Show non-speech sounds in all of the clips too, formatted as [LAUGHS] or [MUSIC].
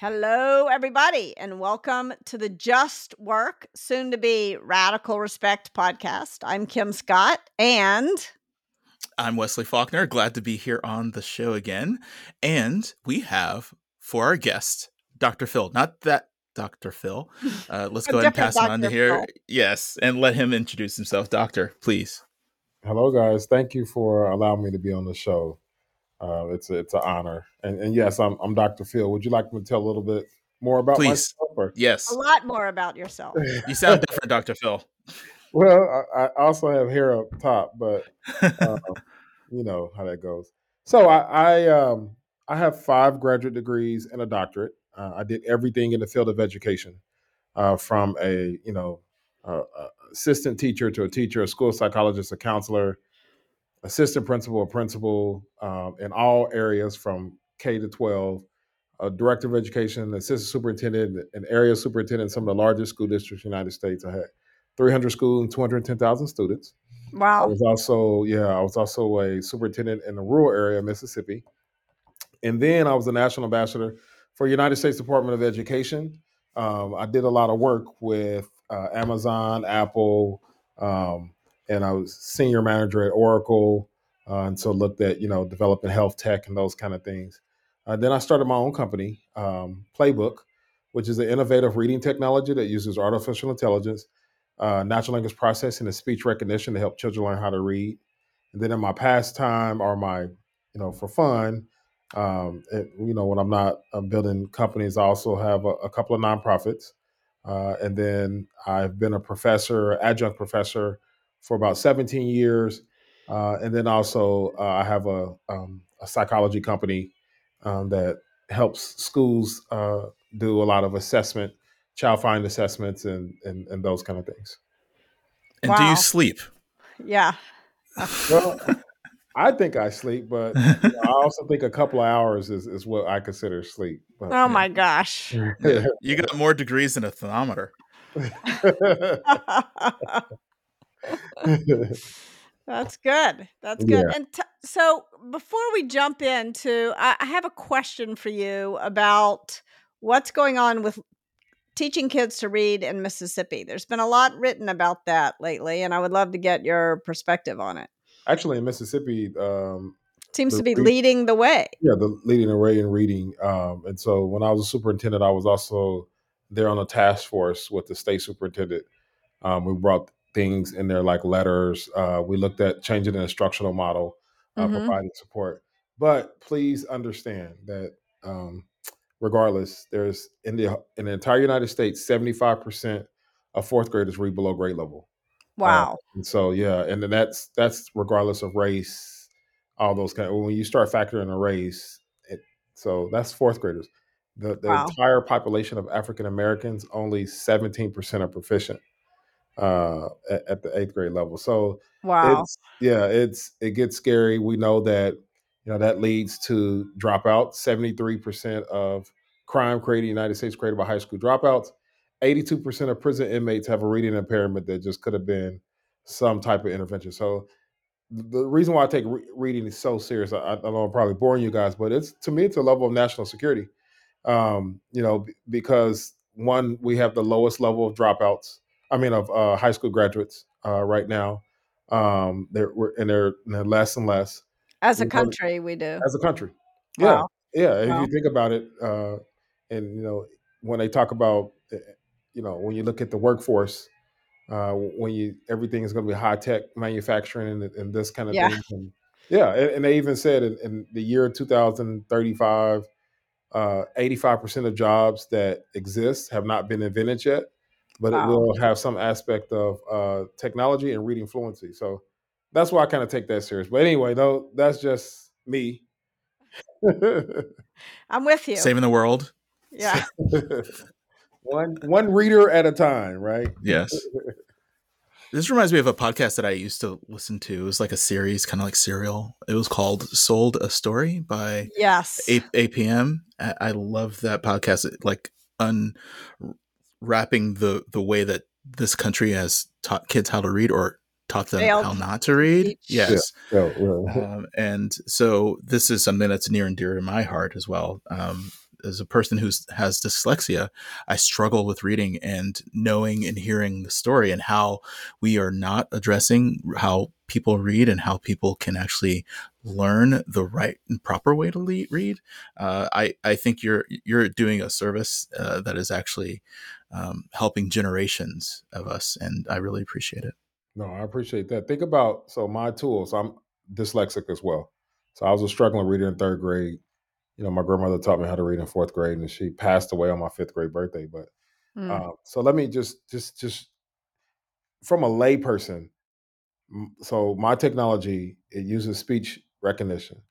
Hello, everybody, and welcome to the Just Work, soon to be Radical Respect podcast. I'm Kim Scott, and I'm Wesley Faulkner. Glad to be here on the show again. And we have for our guest, Dr. Phil, not that Dr. Phil. [LAUGHS] Uh, let's go ahead and pass Dr. on to here. Phil. Yes, and let him introduce himself. Doctor, please. Hello, guys. Thank you for allowing me to be on the show. Uh, it's a, it's an honor. And, and yes, I'm I'm Dr. Phil. Would you like me to tell a little bit more about Please. myself? Or? Yes. A lot more about yourself. [LAUGHS] you sound different, Dr. Phil. Well, I, I, also have hair up top, but uh, [LAUGHS] you know how that goes. So I I, um, I have five graduate degrees and a doctorate. Uh, I did everything in the field of education, uh, from a you know assistant teacher to a teacher, a school psychologist, a counselor, assistant principal, a principal um, in all areas from K to 12, a director of education, assistant superintendent, and area superintendent, some of the largest school districts in the United States. I had 300 schools and 210,000 students. Wow. I was also, yeah, I was also a superintendent in the rural area of Mississippi. And then I was a national ambassador for United States Department of Education. Um, I did a lot of work with uh, Amazon, Apple, um, and I was senior manager at Oracle, uh, and so looked at you know developing health tech and those kind of things. Uh, then I started my own company, um, Plabook, which is an innovative reading technology that uses artificial intelligence, uh, natural language processing, and speech recognition to help children learn how to read. And then in my pastime or my you know for fun, um, it, you know when I'm not building companies, I also have a, a couple of nonprofits. Uh, and then I've been a professor, adjunct professor for about 17 years. Uh, and then also, uh, I have a, um, a psychology company um, that helps schools uh, do a lot of assessment, child find assessments, and, and, and those kind of things. And wow. do you sleep? Yeah. well, [LAUGHS] I think I sleep, but you know, I also think a couple of hours is, is what I consider sleep. But, oh my gosh. [LAUGHS] you got more degrees than a thermometer. [LAUGHS] [LAUGHS] That's good. That's good. Yeah. And t- so before we jump into, I-, I have a question for you about what's going on with teaching kids to read in Mississippi. There's been a lot written about that lately, and I would love to get your perspective on it. Actually, in Mississippi, um, seems to be leading the way. Yeah, the leading the way in reading. Um, and so when I was a superintendent, I was also there on a task force with the state superintendent. Um, we brought things in there like LETRS. Uh, we looked at changing the instructional model, uh, mm-hmm. providing support. But please understand that um, regardless, there's in the in the entire United States, seventy five percent of fourth graders read below grade level. Uh, wow. Uh, and so yeah, and then that's that's regardless of race, all those kind. Of, when you start factoring a race, it, so that's fourth graders. The the wow. entire population of African Americans, only seventeen percent are proficient uh, at, at, the eighth grade level. So wow, it's, yeah, it's it gets scary. We know that you know that leads to dropouts. Seventy three percent of crime created in the United States created by high school dropouts. Eighty two percent of prison inmates have a reading impairment that just could have been some type of intervention. So the reason why I take re- reading is so serious, I, I, know I'm probably boring you guys, but it's to me it's a level of national security. Um, you know, b- because one, we have the lowest level of dropouts I mean, of uh, high school graduates uh, right now. Um, they're and they're, they're less and less. As a country, we do. As a country, wow. yeah, yeah. Wow. If you think about it, uh, and you know, when they talk about, eh, you know, when you look at the workforce, uh, when you everything is going to be high tech manufacturing and, and, this kind of yeah. thing. And, yeah, and, and, they even said in, in the year 2035, uh, 85% of jobs that exist have not been invented yet but wow. it will have some aspect of uh, technology and reading fluency. So that's why I kind of take that serious. But anyway, though, that's just me. [LAUGHS] I'm with you. Saving the world. Yeah. [LAUGHS] one one reader at a time, right? Yes. [LAUGHS] This reminds me of a podcast that I used to listen to. It was like a series, kind of like Serial. It was called "Sold a Story" by yes A- APM. I, I love that podcast. It like un wrapping the the way that this country has taught kids how to read or taught them Failed. how not to read. Teach. Yes. Yeah. Yeah, yeah. [LAUGHS] Um, and so this is something that's near and dear to my heart as well. Um, as a person who has dyslexia, I struggle with reading and knowing and hearing the story and how we are not addressing how people read and how people can actually learn the right and proper way to le- read. Uh, I I think you're you're doing a service uh, that is actually um, helping generations of us, and I really appreciate it. No, I appreciate that. Think about so my tools. I'm dyslexic as well, so I was a struggling reader in third grade. You know, my grandmother taught me how to read in fourth grade, and she passed away on my fifth grade birthday. But mm. uh, so let me just just just from a layperson. So my technology it uses speech recognition,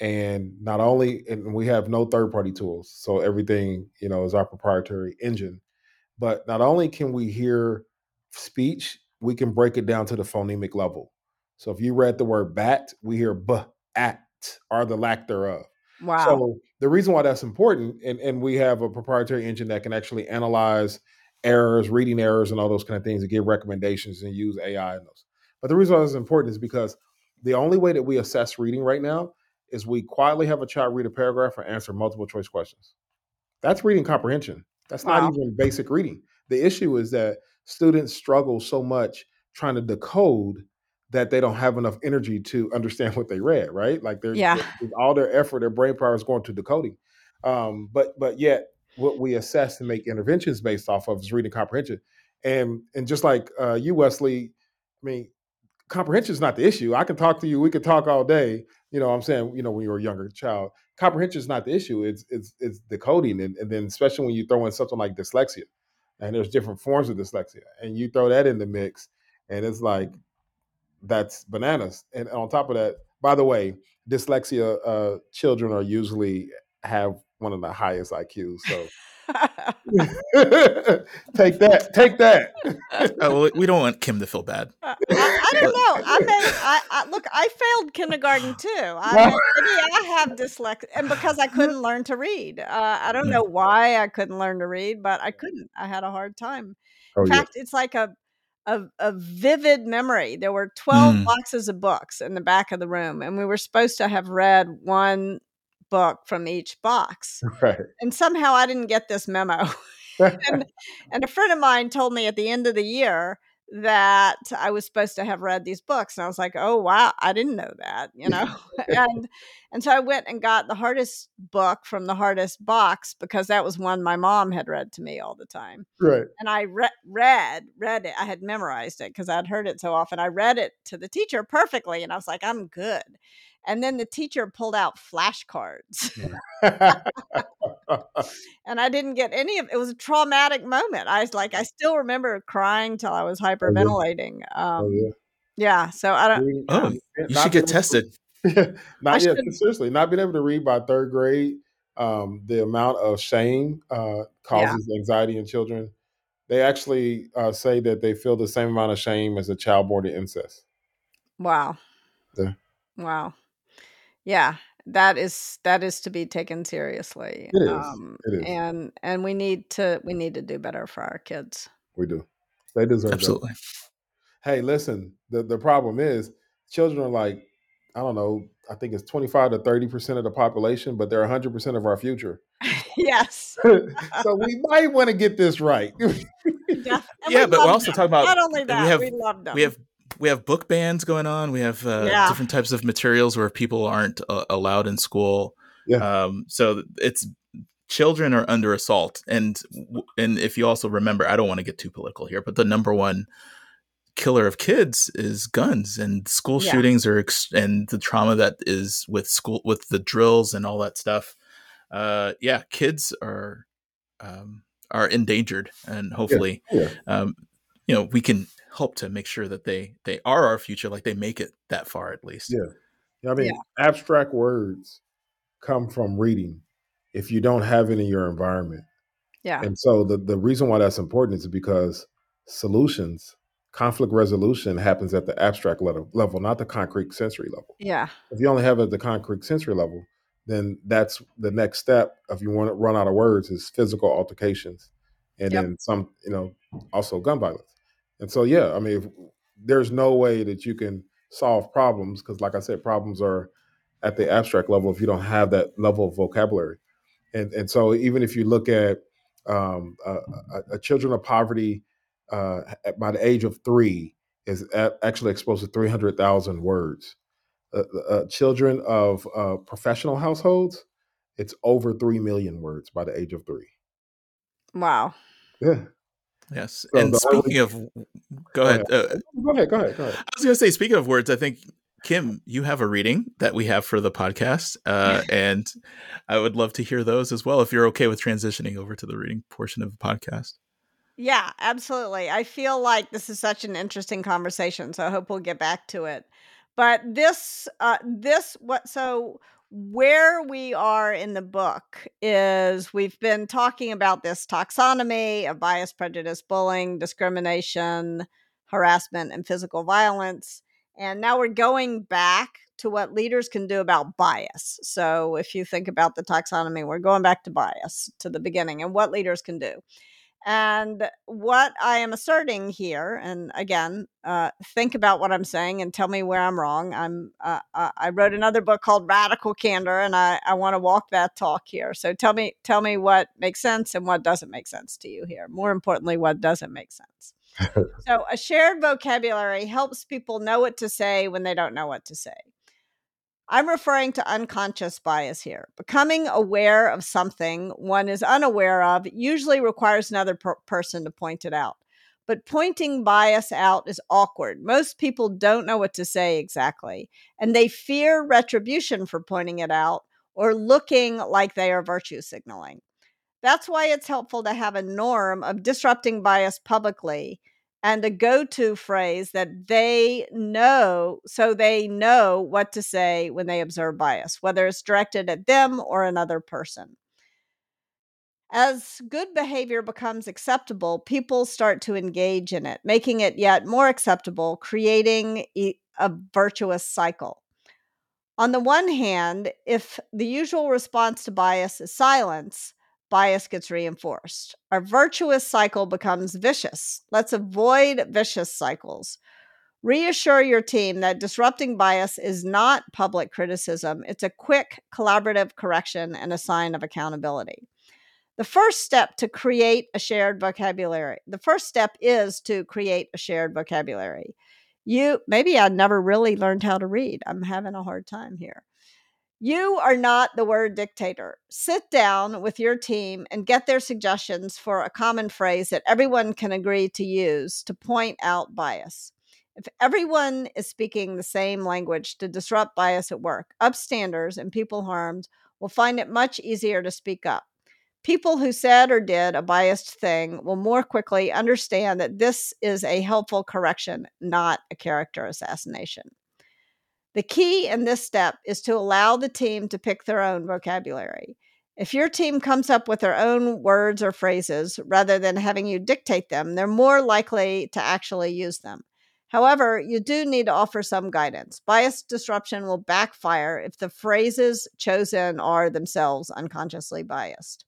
and not only and we have no third party tools, so everything you know is our proprietary engine. But not only can we hear speech we can break it down to the phonemic level. So if you read the word bat, we hear b, at, or the lack thereof. Wow. So the reason why that's important, and, and we have a proprietary engine that can actually analyze errors, reading errors, and all those kind of things, and give recommendations and use AI in those. But the reason why that's important is because the only way that we assess reading right now is we quietly have a child read a paragraph or answer multiple choice questions. That's reading comprehension. That's wow. not even basic reading. The issue is that students struggle so much trying to decode that they don't have enough energy to understand [LAUGHS] what they read, right? Like they're, yeah. They're, all their effort, their brain power is going to decoding. Um, but but yet what we assess and make interventions based off of is reading comprehension. And and just like uh, you, Wesley, I mean, comprehension is not the issue. I can talk to you, we could talk all day. You know, I'm saying, you know, when you're a younger child, comprehension is not the issue. It's it's it's decoding, and, and then especially when you throw in something like dyslexia and there's different forms of dyslexia and you throw that in the mix and it's like that's bananas and on top of that by the way dyslexia uh, children are usually have one of the highest iqs so [LAUGHS] take that. Take that. oh, well, we don't want Kim to feel bad. Uh, I, I, don't know. I mean, I, I, look. I failed kindergarten too. I mean, maybe I have dyslexia, and because I couldn't learn to read. Uh, I don't know why I couldn't learn to read, but I couldn't. I had a hard time. Oh, in fact, yeah. it's like a, a, a vivid memory. There were twelve mm. boxes of books in the back of the room, and we were supposed to have read one book from each box. [LAUGHS] Right. And somehow I didn't get this memo. [LAUGHS] and, and a friend of mine told me at the end of the year that I was supposed to have read these books. And I was like, oh wow, I didn't know that, you know. [LAUGHS] and and so I went and got the hardest book from the hardest box because that was one my mom had read to me all the time. Right. And I re- read, read it. I had memorized it because I'd heard it so often. I read it to the teacher perfectly and I was like, I'm good. And then the teacher pulled out flashcards. [LAUGHS] and I didn't get any of it. was a traumatic moment. I was like, I still remember crying till I was hyperventilating. Oh, yeah. Um, oh, yeah. yeah. So I don't. Oh, um, you should get tested. [LAUGHS] not yet. Seriously, not being able to read by third grade, um, the amount of shame uh, causes yeah. anxiety in children. They actually uh, say that they feel the same amount of shame as a child born to incest. Wow. Yeah. Wow. Yeah, that is that is to be taken seriously. It is. Um, it is. And and we need to we need to do better for our kids. We do. They deserve absolutely. That. Hey, listen. The the problem is children are like I don't know. I think it's twenty five to thirty percent of the population, but they're hundred percent of our future. [LAUGHS] yes. [LAUGHS] so we might want to get this right. [LAUGHS] yeah, yeah but we're also talking about not only that we have we, love them. we have we have book bans going on. We have uh, yeah. different types of materials where people aren't uh, allowed in school. Yeah. Um, so it's children are under assault, and and if you also remember, I don't want to get too political here, but the number one killer of kids is guns and school yeah. shootings are ex- and the trauma that is with school with the drills and all that stuff. Uh, yeah, kids are um, are endangered, and hopefully, yeah. Um, you know, we can help to make sure that they they are our future, like they make it that far at least. Yeah, I mean, yeah. abstract words come from reading. If you don't have it in your environment, yeah, and so the the reason why that's important is because solutions, conflict resolution happens at the abstract level, level, not the concrete sensory level. Yeah, if you only have it at the concrete sensory level, then that's the next step. If you want to run out of words, is physical altercations, and yep. then some, you know, also gun violence. And so, yeah, I mean, if, there's no way that you can solve problems because, like I said, problems are at the abstract level if you don't have that level of vocabulary. and and so even if you look at um, a, a, children of poverty uh, by the age of three is actually exposed to 300,000 words. Uh, uh, children of uh, professional households, it's over 3 million words by the age of three. Wow. Yeah. Yes. So and speaking of, go ahead. Go ahead. Uh, go ahead. Go ahead. Go ahead. I was going to say, speaking of words, I think Kim, you have a reading that we have for the podcast, uh, [LAUGHS] and I would love to hear those as well. If you're okay with transitioning over to the reading portion of the podcast. Yeah, absolutely. I feel like this is such an interesting conversation, so I hope we'll get back to it. But this, uh, this, what? So where we are in the book is we've been talking about this taxonomy of bias, prejudice, bullying, discrimination, harassment, and physical violence. And now we're going back to what leaders can do about bias. So if you think about the taxonomy, we're going back to bias to the beginning and what leaders can do. And what I am asserting here, and again, uh, think about what I'm saying and tell me where I'm wrong. I'm uh, uh I wrote another book called Radical Candor, and I, I want to walk that talk here. So tell me tell me what makes sense and what doesn't make sense to you here. More importantly, what doesn't make sense. [LAUGHS] so a shared vocabulary helps people know what to say when they don't know what to say. I'm referring to unconscious bias here. Becoming aware of something one is unaware of usually requires another per- person to point it out. But pointing bias out is awkward. Most people don't know what to say exactly, and they fear retribution for pointing it out or looking like they are virtue signaling. That's why it's helpful to have a norm of disrupting bias publicly and a go to phrase that they know so they know what to say when they observe bias, whether it's directed at them or another person. As good behavior becomes acceptable, people start to engage in it, making it yet more acceptable, creating a virtuous cycle. On the one hand, if the usual response to bias is silence, bias gets reinforced. Our virtuous cycle becomes vicious. Let's avoid vicious cycles. Reassure your team that disrupting bias is not public criticism, it's a quick collaborative correction and a sign of accountability. The first step to create a shared vocabulary, the first step is to create a shared vocabulary. You maybe I never really learned how to read. I'm having a hard time here. You are not the word dictator. Sit down with your team and get their suggestions for a common phrase that everyone can agree to use to point out bias. If everyone is speaking the same language to disrupt bias at work, upstanders and people harmed will find it much easier to speak up. People who said or did a biased thing will more quickly understand that this is a helpful correction, not a character assassination. The key in this step is to allow the team to pick their own vocabulary. If your team comes up with their own words or phrases rather than having you dictate them, they're more likely to actually use them. However, you do need to offer some guidance. Bias disruption will backfire if the phrases chosen are themselves unconsciously biased.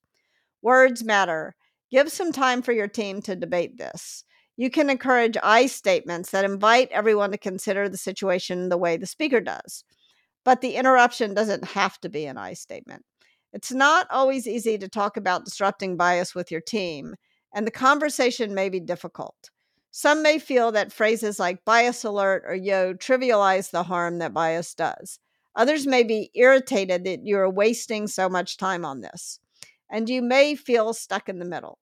Words matter. Give some time for your team to debate this. You can encourage I statements that invite everyone to consider the situation the way the speaker does. But the interruption doesn't have to be an I statement. It's not always easy to talk about disrupting bias with your team, and the conversation may be difficult. Some may feel that phrases like bias alert or yo trivialize the harm that bias does. Others may be irritated that you're wasting so much time on this. And you may feel stuck in the middle.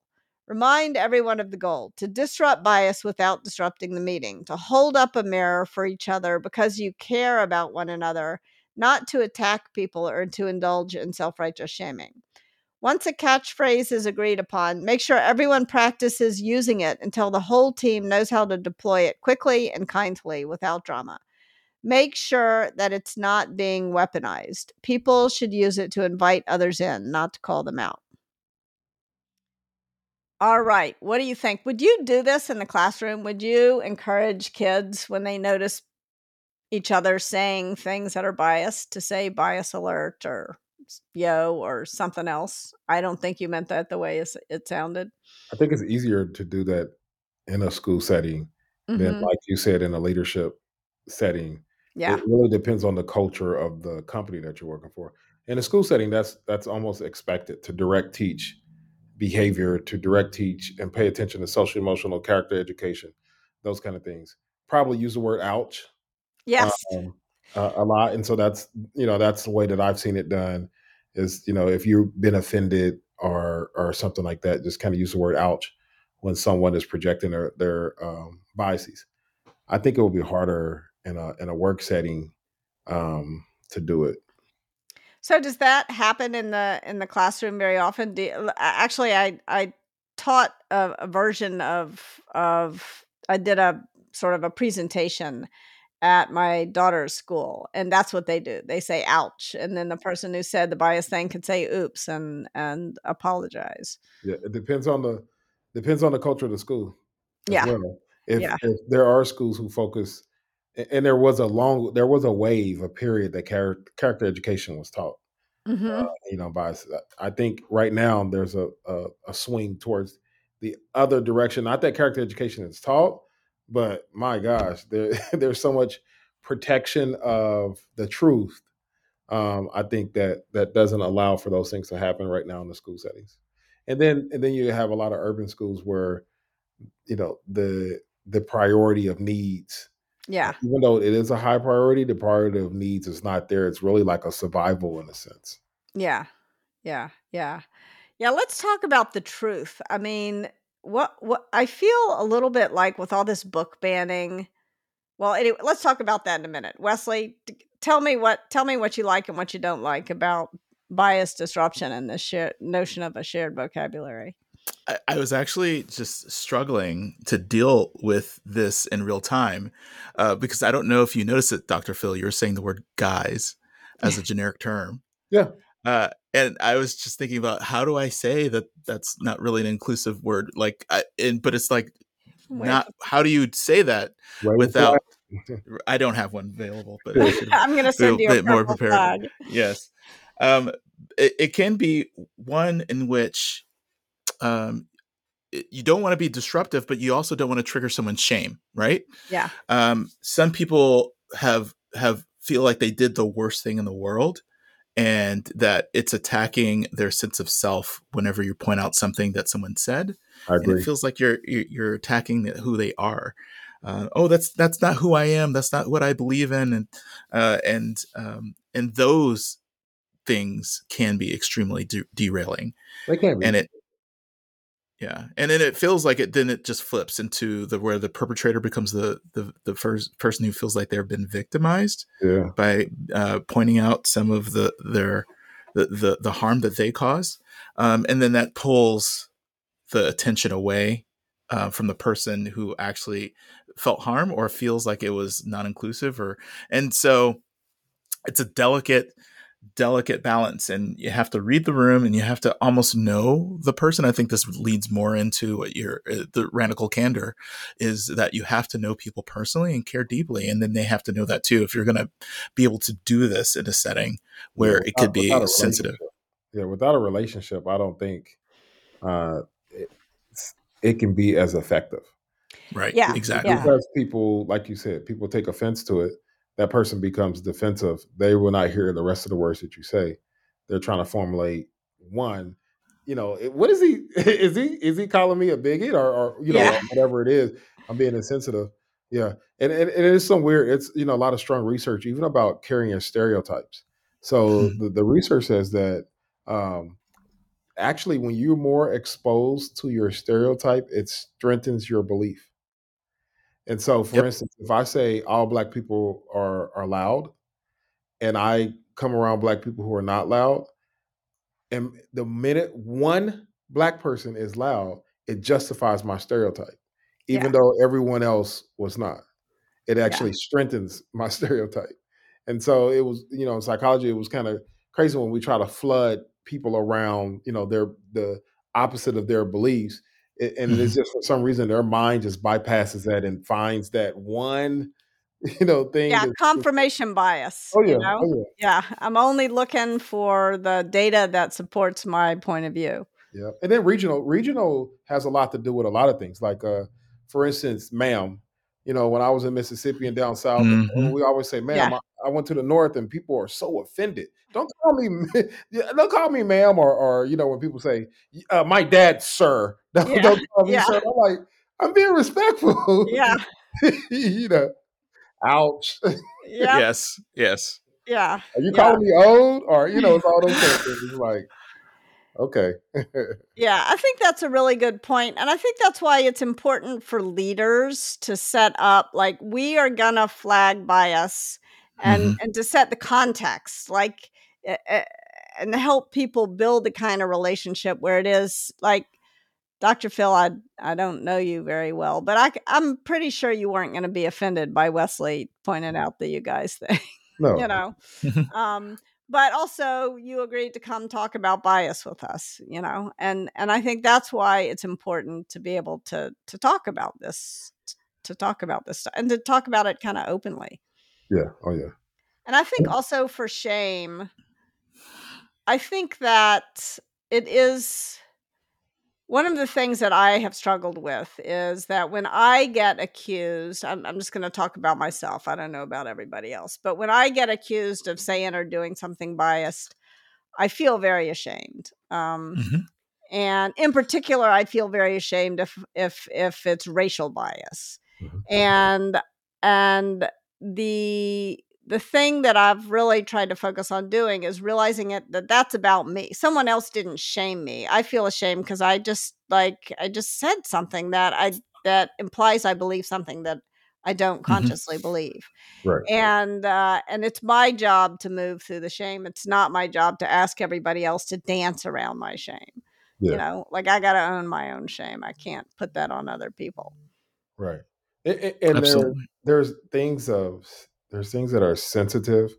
Remind everyone of the goal to disrupt bias without disrupting the meeting, to hold up a mirror for each other because you care about one another, not to attack people or to indulge in self righteous shaming. Once a catchphrase is agreed upon, make sure everyone practices using it until the whole team knows how to deploy it quickly and kindly without drama. Make sure that it's not being weaponized. People should use it to invite others in, not to call them out. All right. What do you think? Would you do this in the classroom? Would you encourage kids when they notice each other saying things that are biased to say bias alert or yo or something else? I don't think you meant that the way it sounded. I think it's easier to do that in a school setting mm-hmm. than, like you said, in a leadership setting. Yeah. It really depends on the culture of the company that you're working for. in a school setting, that's that's almost expected to direct teach behavior, to direct teach and pay attention to social emotional character education, those kind of things. Probably use the word ouch. Yes. Um, uh, a lot. And so that's, you know, that's the way that I've seen it done is, you know, if you've been offended or, or something like that, just kind of use the word ouch when someone is projecting their, their um, biases. I think it will be harder in a, in a work setting um, to do it. So does that happen in the in the classroom very often? You, actually, I I taught a, a, version of of I did a sort of a presentation at my daughter's school and that's what they do they say ouch and then the person who said the biased thing can say oops and and apologize yeah it depends on the depends on the culture of the school yeah well. if, yeah. if there are schools who focus and there was a long there was a wave a period that character, character education was taught mm-hmm. uh, you know by i think right now there's a, a, a swing towards the other direction not that character education is taught but my gosh, there [LAUGHS] there's so much protection of the truth. Um, I think that that doesn't allow for those things to happen right now in the school settings. And then and then you have a lot of urban schools where you know the the priority of needs. Yeah. Even though it is a high priority, the priority of needs is not there. It's really like a survival in a sense. Yeah. Yeah. Yeah. Yeah, let's talk about the truth. I mean, what what I feel a little bit like with all this book banning. Well, anyway, let's talk about that in a minute. Wesley, tell me what tell me what you like and what you don't like about bias disruption and this shared notion of a shared vocabulary. I, I was actually just struggling to deal with this in real time uh, because I don't know if you noticed it, Dr. Phil. You were saying the word guys as a generic term. Yeah. Uh, and I was just thinking about how do I say that that's not really an inclusive word, like, I, and but it's like not how do you say that without? [LAUGHS] I don't have one available, but [LAUGHS] I'm going to send you a bit more prepared. Flag. Yes, um, it, it, can be one in which um, you don't want to be disruptive, but you also don't want to trigger someone's shame, right? Yeah. Um, some people have have feel like they did the worst thing in the world and that it's attacking their sense of self whenever you point out something that someone said. I agree. And it feels like you're you're attacking who they are. Uh, oh, that's that's not who I am. That's not what I believe in, and uh, and um, and those things can be extremely de- derailing. They can be. And it yeah, and then it feels like it. Then it just flips into the where the perpetrator becomes the the, the first person who feels like they've been victimized. Yeah. By uh, pointing out some of the their the the, the harm that they caused, um, and then that pulls the attention away uh, from the person who actually felt harm or feels like it was non inclusive, or and so it's a delicate delicate balance and you have to read the room and you have to almost know the person. I think this leads more into what your uh, the radical candor is that you have to know people personally and care deeply and then they have to know that too if you're going to be able to do this in a setting where yeah, without, it could be sensitive. yeah without a relationship i don't think uh it, it can be as effective. Right yeah exactly. Yeah. because people like you said people take offense to it that person becomes defensive, they will not hear the rest of the words that you say. They're trying to formulate one. You know, what is he? [LAUGHS] Is he? Is he calling me a bigot or, or you know, yeah. whatever it is? I'm being insensitive. Yeah, and, and, and it's some weird. It's you know a lot of strong research even about carrying stereotypes. So hmm. the, the research says that um, actually, when you're more exposed to your stereotype, it strengthens your belief. And so, for yep. instance, if I say all black people are are loud, and I come around black people who are not loud, and the minute one black person is loud, it justifies my stereotype, even yeah. though everyone else was not. It actually yeah. strengthens my [LAUGHS] stereotype. And so it was, you know, in psychology, it was kind of crazy when we try to flood people around, you know, their the opposite of their beliefs and mm-hmm. it's just for some reason their mind just bypasses that and finds that one [LAUGHS] you know thing yeah confirmation bias oh yeah, you know? oh yeah yeah i'm only looking for the data that supports my point of view yeah and then regional regional has a lot to do with a lot of things like uh for instance ma'am you know, when I was in Mississippi and down south, mm-hmm. we always say, "Ma'am, yeah. I, I, went to the north," and people are so offended. Don't call me, [LAUGHS] don't call me ma'am, or, or you know, when people say, uh, "My dad, sir," [LAUGHS] don't, yeah. don't call me yeah. sir. I'm like, I'm being respectful. Yeah, [LAUGHS] you know, ouch. Yeah. Yes. Yes. Yeah. Are you calling me old, or you know, it's all those things. It's like Okay. [LAUGHS] yeah, I think that's a really good point. And I think that's why it's important for leaders to set up like we are going to flag bias and mm-hmm. and to set the context like uh, and help people build the kind of relationship where it is like Dr. Phil, I I don't know you very well, but I I'm pretty sure you weren't going to be offended by Wesley pointing out the you guys [LAUGHS] thing. No. you know. [LAUGHS] um but also you agreed to come talk about bias with us you know and and i think that's why it's important to be able to to talk about this to talk about this stuff and to talk about it kind of openly. Yeah oh yeah. And i think also for shame i think that it is one of the things that I have struggled with is that when I get accused, I'm, I'm just going to talk about myself. I don't know about everybody else, but when I get accused of saying or doing something biased, I feel very ashamed. Um, mm-hmm. And in particular, I feel very ashamed if if if it's racial bias, mm-hmm. and and the the thing that I've really tried to focus on doing is realizing it that that's about me. Someone else didn't shame me. I feel ashamed because I just like I just said something that I that implies I believe something that I don't mm-hmm. consciously mm-hmm. believe. Right. And uh, and it's my job to move through the shame. It's not my job to ask everybody else to dance around my shame. Yeah. You know, like I got to own my own shame. I can't put that on other people. Right. And, and there, there's things of there's things that are sensitive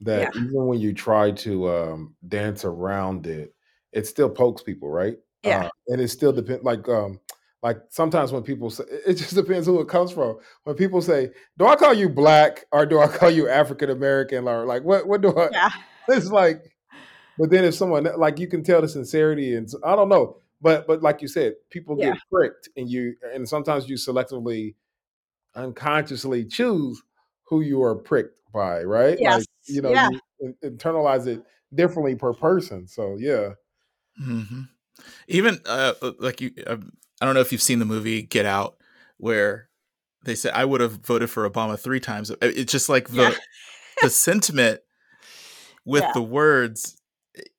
that yeah. even when you try to um, dance around it, it still pokes people, right? Yeah, uh, and it still depends. Like, um, like sometimes when people say, it just [LAUGHS] depends who it comes from. When people say, "Do I call you black or do I call you African American?" or like, what, what do I? Yeah, [LAUGHS] it's like. But then if someone like you can tell the sincerity, and I don't know, but but like you said, people yeah. get pricked, and you and sometimes you selectively, unconsciously choose who you are pricked by, right? Yes. Like, you know, yeah. you internalize it differently per person. So yeah. Mm-hmm. Even uh, uh like you, uh, I don't know if you've seen the movie Get Out, where they say I would have voted for Obama three times. It's just like the yeah. the sentiment with yeah. the words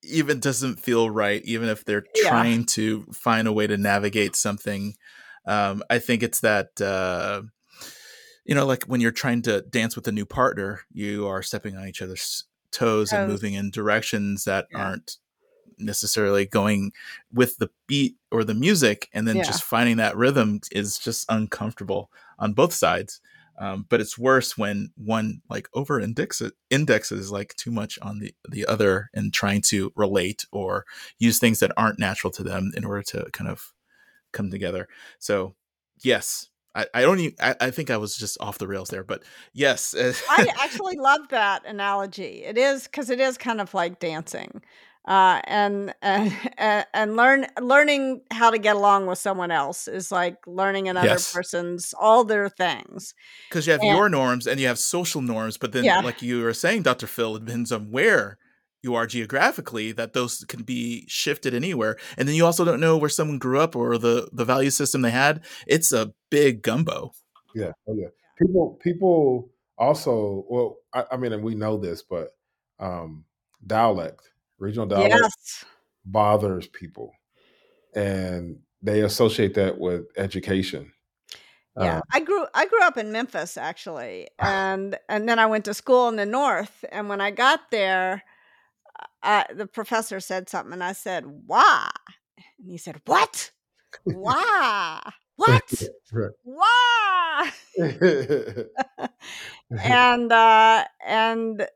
even doesn't feel right, even if they're trying yeah. to find a way to navigate something. Um, I think it's that uh, you know, like when you're trying to dance with a new partner, you are stepping on each other's toes, toes. and moving in directions that yeah. aren't necessarily going with the beat or the music and then yeah. just finding that rhythm is just uncomfortable on both sides um, but it's worse when one like over indexes indexes like too much on the the other and trying to relate or use things that aren't natural to them in order to kind of come together so yes I, I don't even I, I think I was just off the rails there, but yes. I [LAUGHS] actually love that analogy. It is because it is kind of like dancing. Uh, and [LAUGHS] and and learn learning how to get along with someone else is like learning another yes. person's all their things. Because you have and, your norms and you have social norms, but then, yeah. like you were saying, Dr. Phil, it depends on where you are geographically that those can be shifted anywhere. And then you also don't know where someone grew up or the the value system they had. It's a big gumbo. Yeah oh yeah. People people also well i, I mean and we know this but um dialect regional dialect yes. bothers people. And they associate that with education. Yeah, uh, I grew I grew up in Memphis actually, and and then I went to school in the north. And when I got there, uh, the professor said something, and I said, "Why?" And he said, "What? Why? [LAUGHS] what? Why?" [LAUGHS] [LAUGHS] and uh, and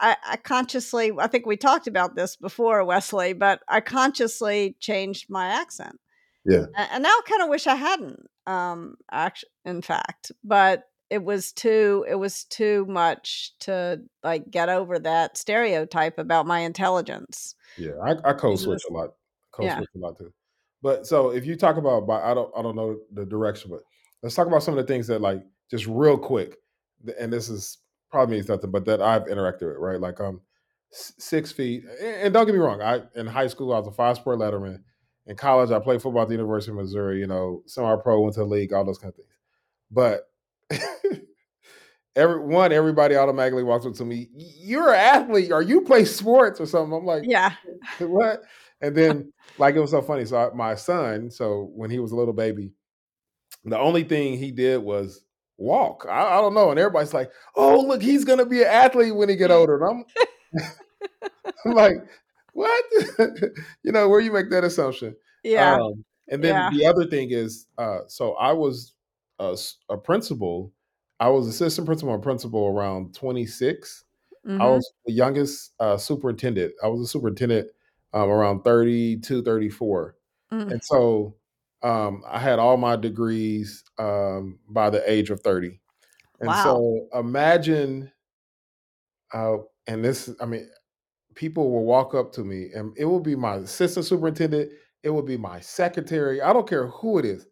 I, I, consciously, I think we talked about this before, Wesley, but I consciously changed my accent. Yeah, and, now I kind of wish I hadn't. Um, actually, in fact, but it was too it was too much to like get over that stereotype about my intelligence. Yeah, I, I code switch a lot. Code yeah. switch a lot too. But so if you talk about, I don't I don't know the direction, but let's talk about some of the things that like just real quick, and this is probably means nothing, but that I've interacted with, right? Like um, I'm six feet, and don't get me wrong, I in high school I was a five sport letterman. In college, I played football at the University of Missouri. You know, semi-pro, went to the league, all those kind of things. But [LAUGHS] every one, everybody automatically walks up to me. You're an athlete, or you play sports or something. I'm like, yeah, [LAUGHS] what? And then [LAUGHS] like it was so funny. So I, my son, so when he was a little baby, the only thing he did was walk. I, I, don't know. And everybody's like, oh, look, he's gonna be an athlete when he get older. And I'm, I'm like, what? you know, where you make that assumption? Yeah. Um, and then yeah. the other thing is, uh, so I was a, a, principal. I was assistant principal and principal around 26. Mm-hmm. I was the youngest uh, superintendent. I was a superintendent um, around 32, 34. Mm. And so um, I had all my degrees um, by the age of 30. And wow. so imagine, uh, and this, I mean, people will walk up to me and it will be my assistant superintendent, it will be my secretary, I don't care who it is.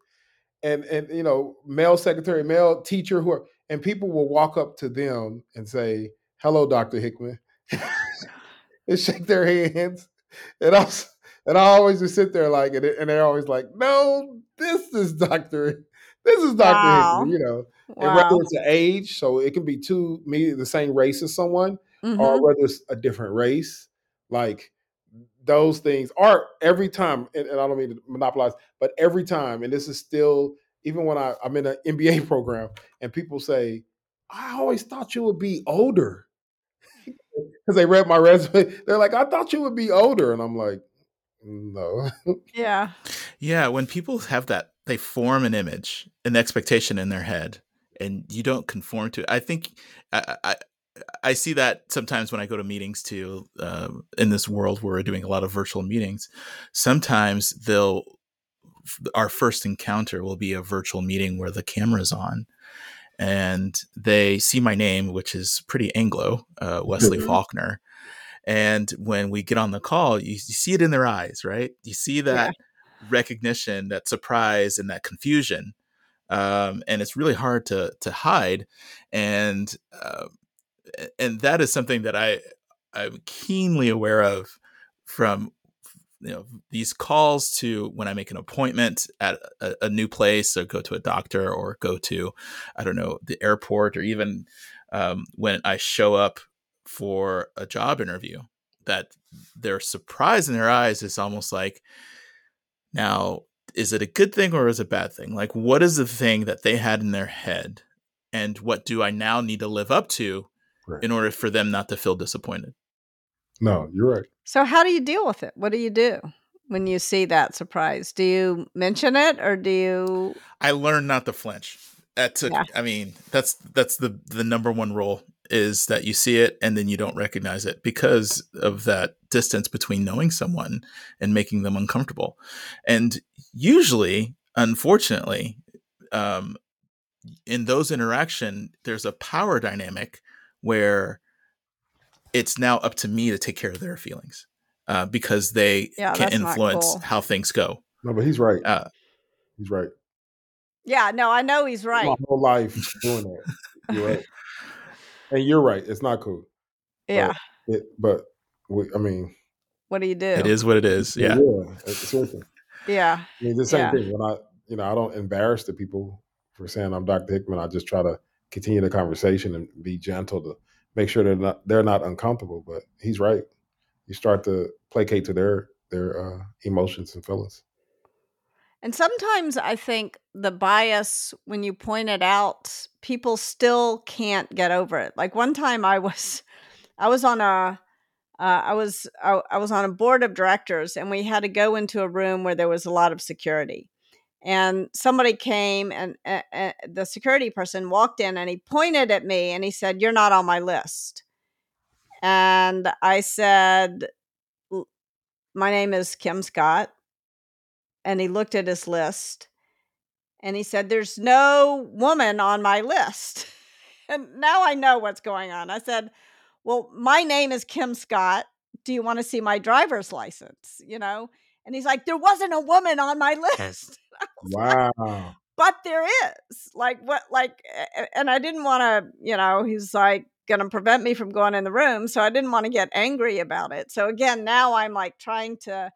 And, and you know, male secretary, male teacher, who are, and people will walk up to them and say, hello, Dr. Hickman, [LAUGHS] and shake their hands. And I was, and I always just sit there like, and, and they're always like, no, this is Dr. This is Dr. Wow. Hickman, you know. Wow. And whether it's an age, so it can be two, me the same race as someone, mm-hmm. or whether it's a different race, like those things are every time, and, and I don't mean to monopolize, but every time, and this is still, even when I, I'm in an MBA [LAUGHS] program and people say, I always thought you would be older. [LAUGHS] Because they read my resume. [LAUGHS] They're like, I thought you would be older. And I'm like, no. yeah. Yeah. When people have that, they form an image, an expectation in their head, and you don't conform to it. I think I, I, I see that sometimes when I go to meetings too. Uh, in this world where we're doing a lot of virtual meetings, sometimes they'll our first encounter will be a virtual meeting where the camera's on, and they see my name, which is pretty Anglo, uh, Wesley mm-hmm. Faulkner, and when we get on the call, you, you see it in their eyes, right? You see that yeah. recognition, that surprise, and that confusion. Um, and it's really hard to to hide. And uh, and that is something that I I'm keenly aware of from you know these calls to when I make an appointment at a, a, new place or go to a doctor or go to I don't know the airport or even um, when I show up for a job interview that their surprise in their eyes is almost like now is it a good thing or is it a bad thing? Like what is the thing that they had in their head? And what do i now need to live up to right. in order for them not to feel disappointed no you're right so how do you deal with it what do you do when you see that surprise do you mention it or do you i learned not to flinch that's a, yeah. I mean that's that's the the number one rule is that you see it and then you don't recognize it because of that distance between knowing someone and making them uncomfortable. And usually, unfortunately, um, in those interaction, there's a power dynamic where it's now up to me to take care of their feelings uh, because they yeah, can influence cool. how things go. No, but he's right. Uh, he's right. Yeah, no, I know he's right. My whole life [LAUGHS] doing that. You're right. And you're right. It's not cool. Yeah. But, it, but we, I mean, what do you do? It is what it is. Yeah. Yeah. Seriously. Yeah. I mean, the same yeah. thing. When I, you know, I don't embarrass the people for saying I'm Dr. Hickman. I just try to continue the conversation and be gentle to make sure they're not they're not uncomfortable. But he's right. You start to placate to their their uh, emotions and feelings. And sometimes I think the bias, when you point it out, people still can't get over it. Like one time I was, [LAUGHS] I was on a, uh, I was I, I was on a board of directors, and we had to go into a room where there was a lot of security. And somebody came, and the security person walked in, and he pointed at me, and he said, "You're not on my list." And I said, "My name is Kim Scott." and he looked at his list and he said, There's no woman on my list. [LAUGHS] and now I know what's going on. I said, Well, my name is Kim Scott. Do you want to see my driver's license? You know? And he's like, There wasn't a woman on my [LAUGHS] list. [LAUGHS] wow. Like, but there is. Like what like and i didn't want to you know he's like going to prevent me from going in the room so i didn't want to get angry about it. So again now i'm like trying to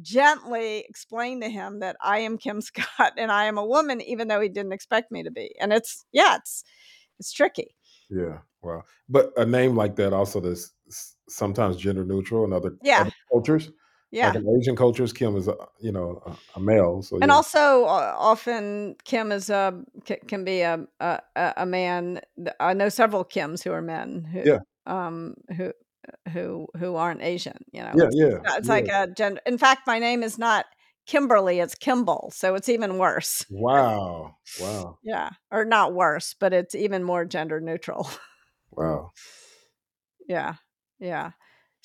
gently explain to him that i am kim [LAUGHS] scott and i am a woman even though he didn't expect me to be. And it's yeah it's it's tricky. Yeah wow. But a name like that also is sometimes gender neutral in other, yeah. other cultures yeah. Like in Asian cultures, Kim is a, you know a, a male. So and yeah. also uh, often Kim is a can be a, a a man. I know several Kims who are men. Who, yeah. Um. Who who who aren't Asian. You know. Yeah. It's, yeah. It's yeah. like a gender. In fact, my name is not Kimberly. It's Kimball. So it's even worse. Wow. Wow. [LAUGHS] yeah. Or not worse, but it's even more gender neutral. Wow. [LAUGHS] yeah. Yeah.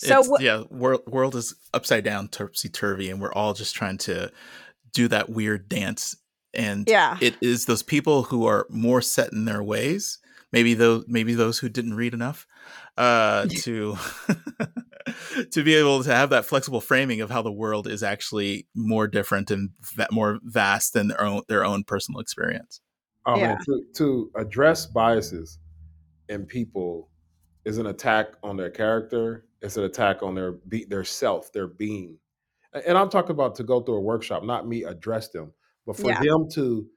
So wh- yeah, world world is upside down, topsy turvy, and we're all just trying to do that weird dance. And yeah, it is those people who are more set in their ways. Maybe those maybe those who didn't read enough uh, to [LAUGHS] to be able to have that flexible framing of how the world is actually more different and va- more vast than their own their own personal experience. Oh yeah. to, to address biases in people is an attack on their character. It's an attack on their be, their self, their being. And I'm talking about to go through a workshop, not me address them, but for yeah. them to,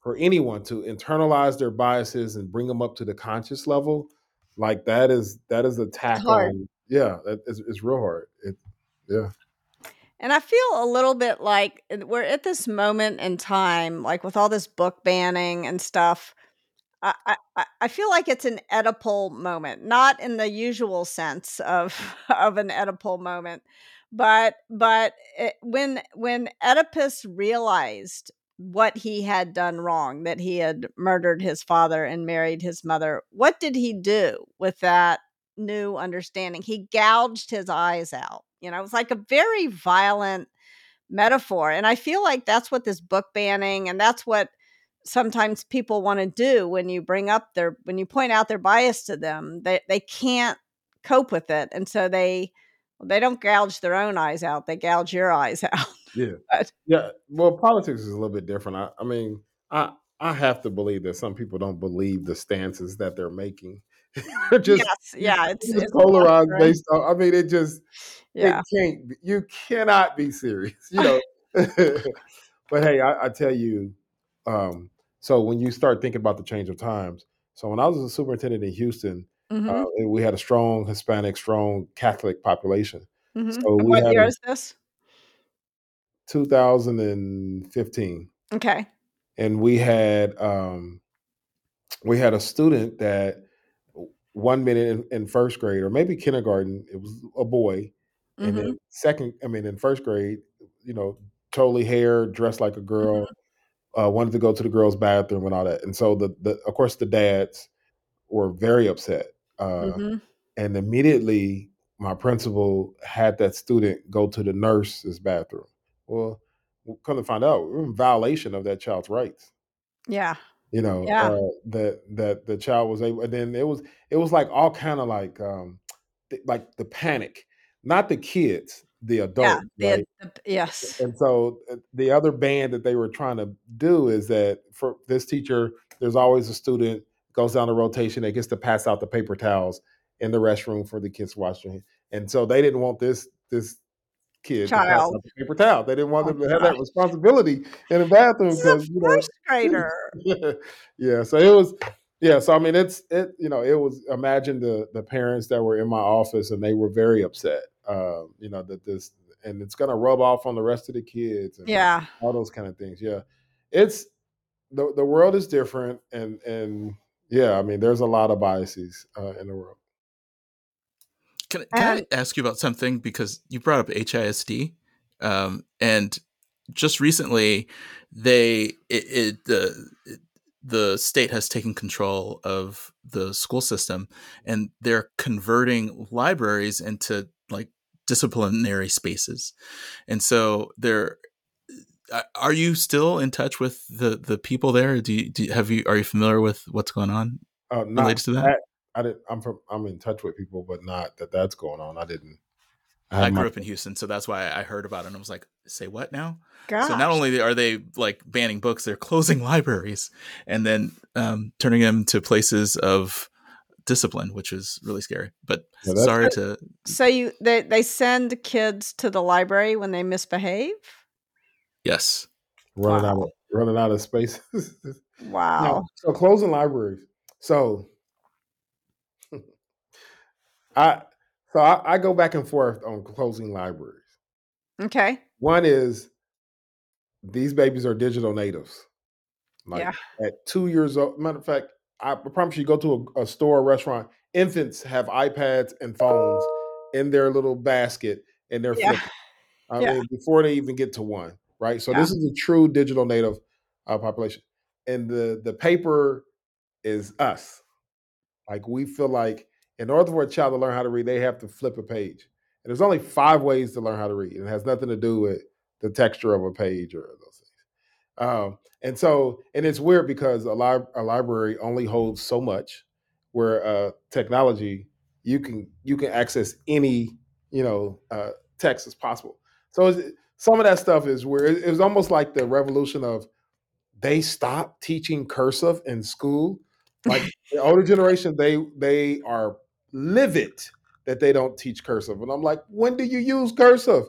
for anyone to internalize their biases and bring them up to the conscious level, like that is that is attack on. Yeah, that is it's real hard. It, yeah. And I feel a little bit like we're at this moment in time, like with all this book banning and stuff I, I, feel like it's an Oedipal moment, not in the usual sense of [LAUGHS] of an Oedipal moment, but but it, when when Oedipus realized what he had done wrong, that he had murdered his father and married his mother, what did he do with that new understanding? He gouged his eyes out. You know, it was like a very violent metaphor, and I feel like that's what this book banning and that's what sometimes people want to do when you bring up their when you point out their bias to them they they can't cope with it and so they they don't gouge their own eyes out they gouge your eyes [LAUGHS] out. Yeah. But, yeah well politics is a little bit different I, I mean i i have to believe that some people don't believe the stances that they're making. [LAUGHS] Just yes, yeah it's, it's polarized based on i mean it just yeah. it can't you cannot be serious you [LAUGHS] know? But hey I, I tell you um, so when you start thinking about the change of times, so when I was a superintendent in Houston, mm-hmm. uh, we had a strong Hispanic, strong Catholic population. Mm-hmm. So we what year is this? 2015. Okay. And we had um, we had a student that one minute in, in, first grade or maybe kindergarten, it was a boy, mm-hmm. and then mm-hmm. second, I mean, in first grade, you know, totally hair, dressed like a girl, mm-hmm uh, wanted to go to the girls' bathroom and all that. And so the, the of course the dads were very upset. Uh, mm-hmm. And immediately my principal had that student go to the nurse's bathroom. Well, come to find out, we in violation of that child's rights. Yeah. You know, yeah. Uh, that that the child was able, and then it was it was like all kind of like um th- like the panic, not the kids, the adult. Yeah, right? the, yes. And so uh, the other band that they were trying to do is that for this teacher, there's always a student goes down the rotation that gets to pass out the paper towels in the restroom for the kids to wash their hands. And so they didn't want this this kid Child. to pass out the paper towel. They didn't want oh, them to have that responsibility in the bathroom because you know, first grader. [LAUGHS] yeah, so it was yeah, so I mean it's it you know it was imagine the the parents that were in my office and they were very upset uh, you know that this and it's going to rub off on the rest of the kids and yeah. all those kind of things yeah. It's the, the world is different and and yeah i mean there's a lot of biases uh, in the world. Can, can i ask you about something? Because you brought up HISD um, and just recently they it, it the it, the state has taken control of the school system and they're converting libraries into like disciplinary spaces and so there uh, are you still in touch with the the people there do you, do you, have you are you familiar with what's going on uh, related to that I, I did i'm from i'm in touch with people but not that that's going on i didn't I, I grew my... up in Houston, so that's why I heard about it. and I was like, "Say what now?" Gosh. So not only are they like banning books, they're closing [LAUGHS] libraries and then um, turning them to places of discipline, which is really scary. But yeah, sorry to. So you they they send kids to the library when they misbehave. Yes. Running wow. out of running out of space. [LAUGHS] wow. No, so closing libraries. So [LAUGHS] I so I, I go back and forth on closing libraries. Okay. One is these babies are digital natives. Like yeah. at two years old, matter of fact, I promise you, go to a, a store, a restaurant, infants have iPads and phones in their little basket and they're yeah. I yeah. mean, before they even get to one, right? So yeah. this is a true digital native uh, population, and the the paper is us. Like we feel like in order for a child to learn how to read, they have to flip a page. And there's only five ways to learn how to read, and it has nothing to do with the texture of a page or those things. Um, and so, and it's weird because a, li- a library only holds so much, where uh, technology you can you can access any you know uh, text as possible. So some of that stuff is where it, it was almost like the revolution of they stopped teaching cursive in school. Like [LAUGHS] the older generation, they they are livid that they don't teach cursive, and I'm like, when do you use cursive?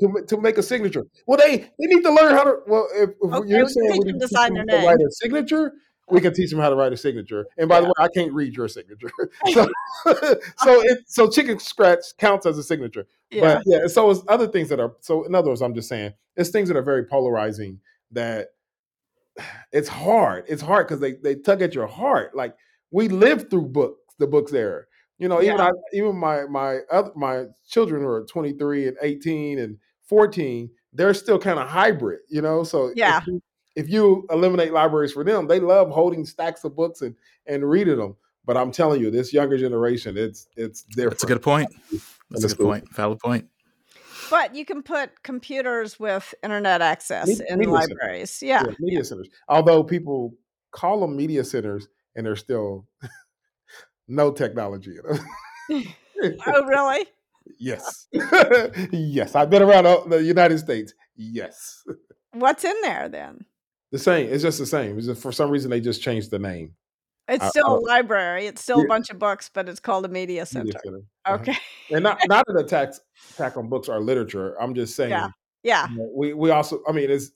To, to make a signature. Well, they they need to learn how to. Well, if, if okay, you're saying we can teach them how to write a signature, we can teach them how to write a signature. And by yeah. the way, I can't read your signature, [LAUGHS] so so [LAUGHS] it so chicken scratch counts as a signature. Yeah. But yeah, so it's other things that are. So in other words, I'm just saying it's things that are very polarizing. That [SIGHS] it's hard. It's hard because they they tug at your heart. Like we lived through books, the books era. You know, even. I, even my my other my children who are 23 and 18 and 14, they're still kind of hybrid, you know. So yeah. If you, if you eliminate libraries for them, they love holding stacks of books and and reading them. But I'm telling you, this younger generation, it's it's different. That's a good point. That's a good point. Valid point. But you can put computers with internet access media, in media libraries. Yeah. yeah. Media centers. Although people call them media centers and they're still [LAUGHS] no technology [LAUGHS] oh, really? Yes. [LAUGHS] yes. I've been around the United States. Yes. What's in there then? The same. It's just the same. Just, for some reason they just changed the name. It's still I, a library. It's still yeah. a bunch of books, but it's called a media center. Media center. Uh-huh. Okay. and not [LAUGHS] not an attack attack on books or literature. I'm just saying. Yeah. Yeah. You know, we we also. I mean, it's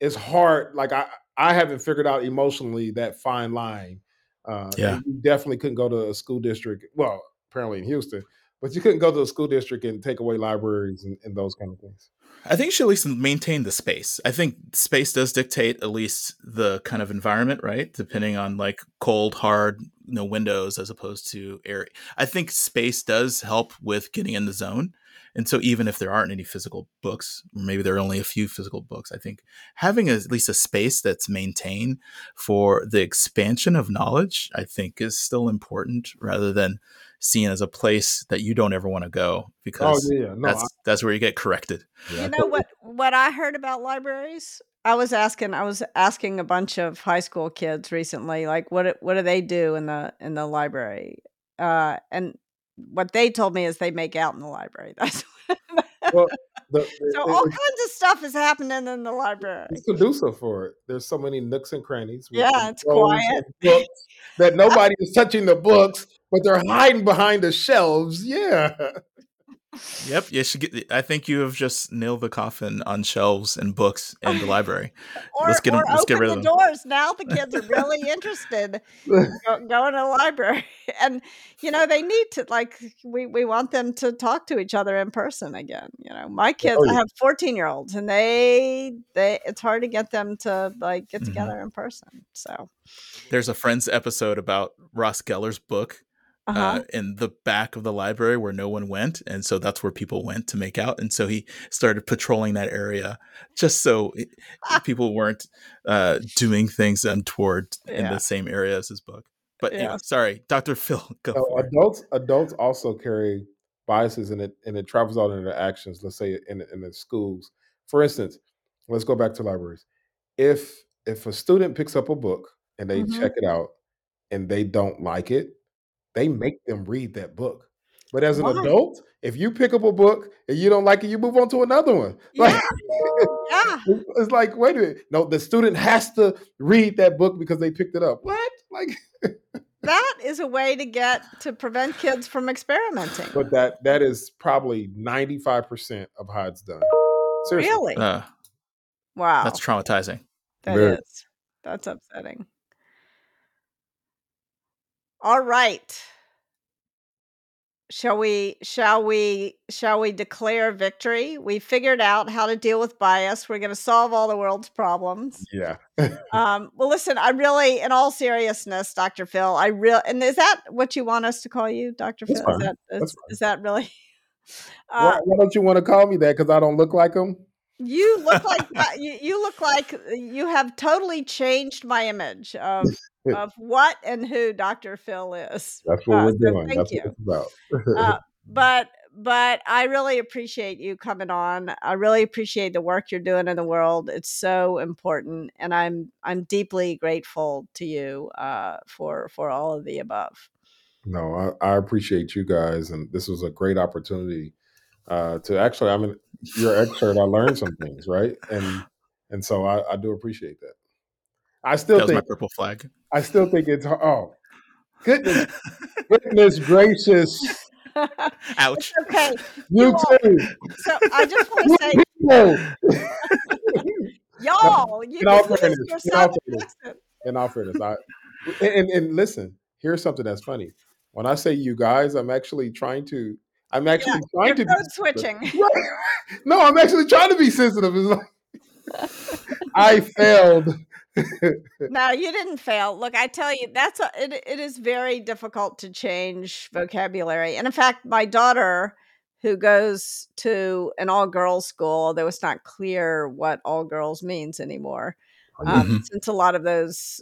it's hard. Like I I haven't figured out emotionally that fine line uh, yeah, you definitely couldn't go to a school district. Well, apparently in Houston, but you couldn't go to a school district and take away libraries and, and those kind of things. I think she at least maintain the space. I think space does dictate at least the kind of environment, right? Depending on like cold, hard, you know, windows as opposed to air. I think space does help with getting in the zone. And so even if there aren't any physical books, or maybe there are only a few physical books, I think having a, at least a space that's maintained for the expansion of knowledge, I think is still important rather than seen as a place that you don't ever want to go oh, because oh, yeah. no, that's I, that's where you get corrected. You know what what I heard about libraries? I was asking I was asking a bunch of high school kids recently like what what do they do in the in the library? Uh, and what they told me is they make out in the library. [LAUGHS] That's [LAUGHS] well, the, so all kinds of stuff is happening in the library. It's conducive for it. There's so many nooks and crannies. Yeah, it's quiet. that [LAUGHS] nobody is touching the books, but they're hiding behind the shelves. Yeah. Yep, you should get. I think you have just nailed the coffin on shelves and books in the library. [LAUGHS] or, let's get them. Let's get rid of them. doors. Now the kids are [LAUGHS] really interested. [LAUGHS] Go, going to the library, and you know they need to like. We we want them to talk to each other in person again. You know, my kids. Oh, yeah. I have fourteen year olds, and they they. It's hard to get them to like get mm-hmm. together mm-hmm. in person. So there's a Friends episode about Ross Geller's book uh-huh. uh, in the back of the library where no one went, and so that's where people went to make out. And so he started patrolling that area just so it, [LAUGHS] people weren't uh, doing things untoward yeah. in the same area as his book. But yeah. anyway, sorry, Dr. [LAUGHS] Phil. Go so adults adults also carry biases, and it and it travels out into actions. Let's say in in the schools, for instance, let's go back to libraries. If if a student picks up a book and they mm-hmm. check it out and they don't like it, they make them read that book. But as an Why? adult, if you pick up a book and you don't like it, you move on to another one. [LAUGHS] Like, yeah. [LAUGHS] yeah. It's like, wait a minute. No, the student has to read that book because they picked it up. What? Like [LAUGHS] that is a way to get to prevent kids from experimenting. But that that is probably 95% of how it's done. Seriously. Really? Uh, wow. That's traumatizing. That Very. is. That's upsetting. All right. Shall we shall we shall we declare victory? We figured out how to deal with bias. We're going to solve all the world's problems. Yeah. [LAUGHS] Um, well listen i really in all seriousness dr phil i real and is that what you want us to call you dr phil? Is that is, is, that really [LAUGHS] uh, why, why, don't you want to call me that? Because i don't look like him you look like you, you look like you have totally changed my image of [LAUGHS] of what and who Dr. Phil is. That's what uh, we're doing. So thank That's you. about. uh, [LAUGHS] but but I really appreciate you coming on. I really appreciate the work you're doing in the world. It's so important, and I'm I'm deeply grateful to you uh, for for all of the above. No, I, I appreciate you guys, and this was a great opportunity uh, to actually. I mean, your excerpt, I learned some things, right? And and so I, I do appreciate that. I still that think my purple flag. I still think it's oh goodness goodness gracious. [LAUGHS] Ouch. It's okay. You too. So I just want to say y'all, [LAUGHS] you in all fairness, in all fairness, in all fairness, I and, and listen, here's something that's funny. When I say you guys, I'm actually trying to I'm actually yeah, trying to be switching. [LAUGHS] No, I'm actually trying to be sensitive. It's like [LAUGHS] I failed no, you didn't fail. Look, I tell you, that's a, it, it is very difficult to change vocabulary. And in fact, my daughter, who goes to an all girls school, although it's not clear what all girls means anymore, um, mm-hmm. since a lot of those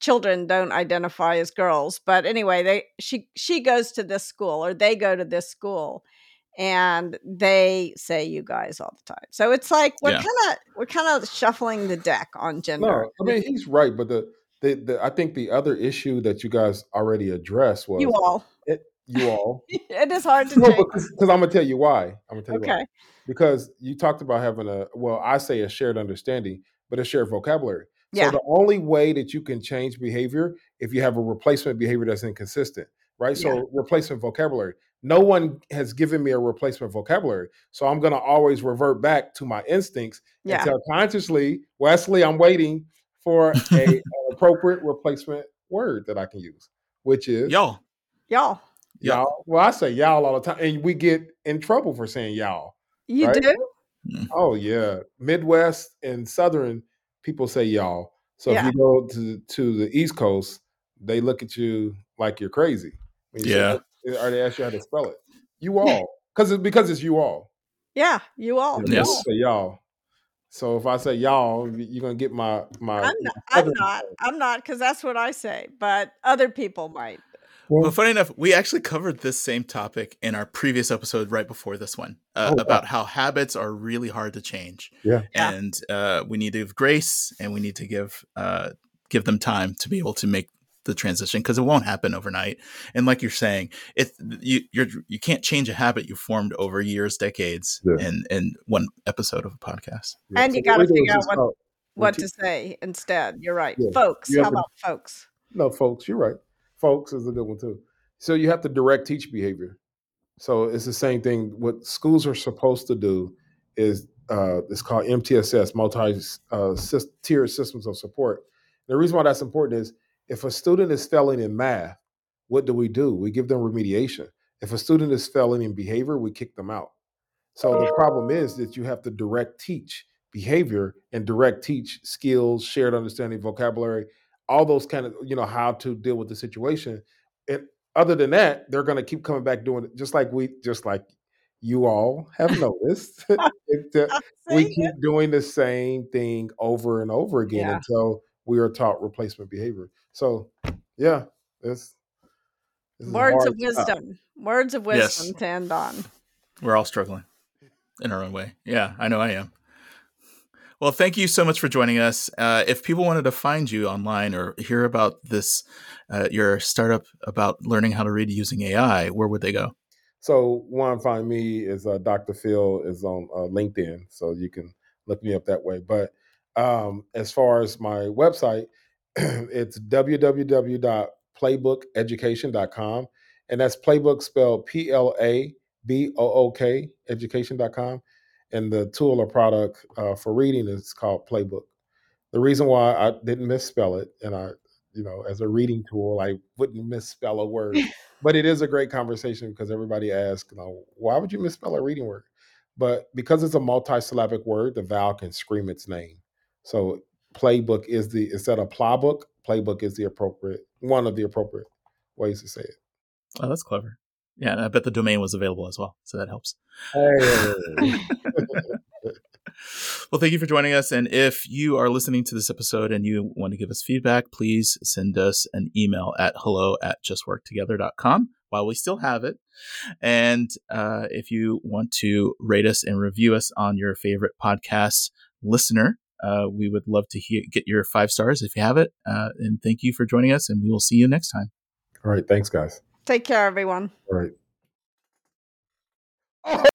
children don't identify as girls. But anyway, they she she goes to this school or they go to this school and they say you guys all the time. So it's like we're yeah. kind of we're kind of shuffling the deck on gender. No, I mean he's right, but the, the the I think the other issue that you guys already addressed was you all. It, you all. [LAUGHS] it is hard to no, because I'm gonna tell you why. I'm gonna tell you okay. why. Because you talked about having a well, I say a shared understanding, but a shared vocabulary. Yeah. So the only way that you can change behavior if you have a replacement behavior that's inconsistent, right? So yeah. replacement vocabulary no one has given me a replacement vocabulary. So I'm going to always revert back to my instincts yeah. tell consciously, Wesley, I'm waiting for a, an [LAUGHS] appropriate replacement word that I can use, which is y'all. Y'all. Y'all. Well, I say y'all all the time, and we get in trouble for saying y'all. You right? do? Oh yeah, Midwest and Southern people say y'all. So yeah. if you go to to the East Coast, they look at you like you're crazy. yeah. Or they ask you how to spell it. You all, because it's because it's you all. Yeah, you all. Yes, say y'all. So if I say y'all, you're gonna get my my. I'm not. I'm not. I'm not because that's what I say, but other people might. Well, funny enough, we actually covered this same topic in our previous episode right before this one uh, oh, about wow. how habits are really hard to change. Yeah, and uh, we need to give grace and we need to give uh, give them time to be able to make the transition because it won't happen overnight. And like you're saying, it you you're you can't change a habit you formed over years, decades, yeah. in in one episode of a podcast. Yeah. And so you got to figure out what what to say instead. You're right, yeah. folks. How about folks? No, folks. You're right. Folks is a good one too. So you have to direct teach behavior. So it's the same thing. What schools are supposed to do is uh, it's called MTSS, multi-tier uh, systems of support. The reason why that's important is if a student is failing in math, what do we do? We give them remediation. If a student is failing in behavior, we kick them out. So the problem is that you have to direct teach behavior and direct teach skills, shared understanding, vocabulary, all those kind of, you know, how to deal with the situation. And other than that, they're going to keep coming back doing it just like we, just like you all have [LAUGHS] noticed. [LAUGHS] it, uh, [LAUGHS] we keep doing the same thing over and over again yeah. until we are taught replacement behavior. So, yeah, it's, words of wisdom. Words of wisdom yes. to end on. We're all struggling in our own way. Yeah, I know I am. Well, thank you so much for joining us. Uh, if people wanted to find you online or hear about this, uh, your startup about learning how to read using AI, where would they go? So one find me is uh, Dr. Phil is on uh, LinkedIn, so you can look me up that way. But um, as far as my website, [CLEARS THROAT] it's www.plabookeducation.com, and that's Plabook spelled P L A B O O K education.com, and the tool or product uh, for reading is called Plabook. The reason why I didn't misspell it, and I, you know, as a reading tool, I wouldn't misspell a word, [LAUGHS] but it is a great conversation because everybody asks, you know, why would you misspell a reading word? But because it's a multi-syllabic word, the vowel can scream its name. So playbook is the instead of playbook, playbook is the appropriate one of the appropriate ways to say it. Oh, that's clever. Yeah, and I bet the domain was available as well, so that helps. [LAUGHS] Well, thank you for joining us. And if you are listening to this episode and you want to give us feedback, please send us an email at hello at justworktogether.com while we still have it. And uh, if you want to rate us and review us on your favorite podcast listener, uh, we would love to hear, get your five stars if you have it. Uh, and thank you for joining us, and we will see you next time. All right. Thanks, guys. Take care, everyone. All right. [LAUGHS]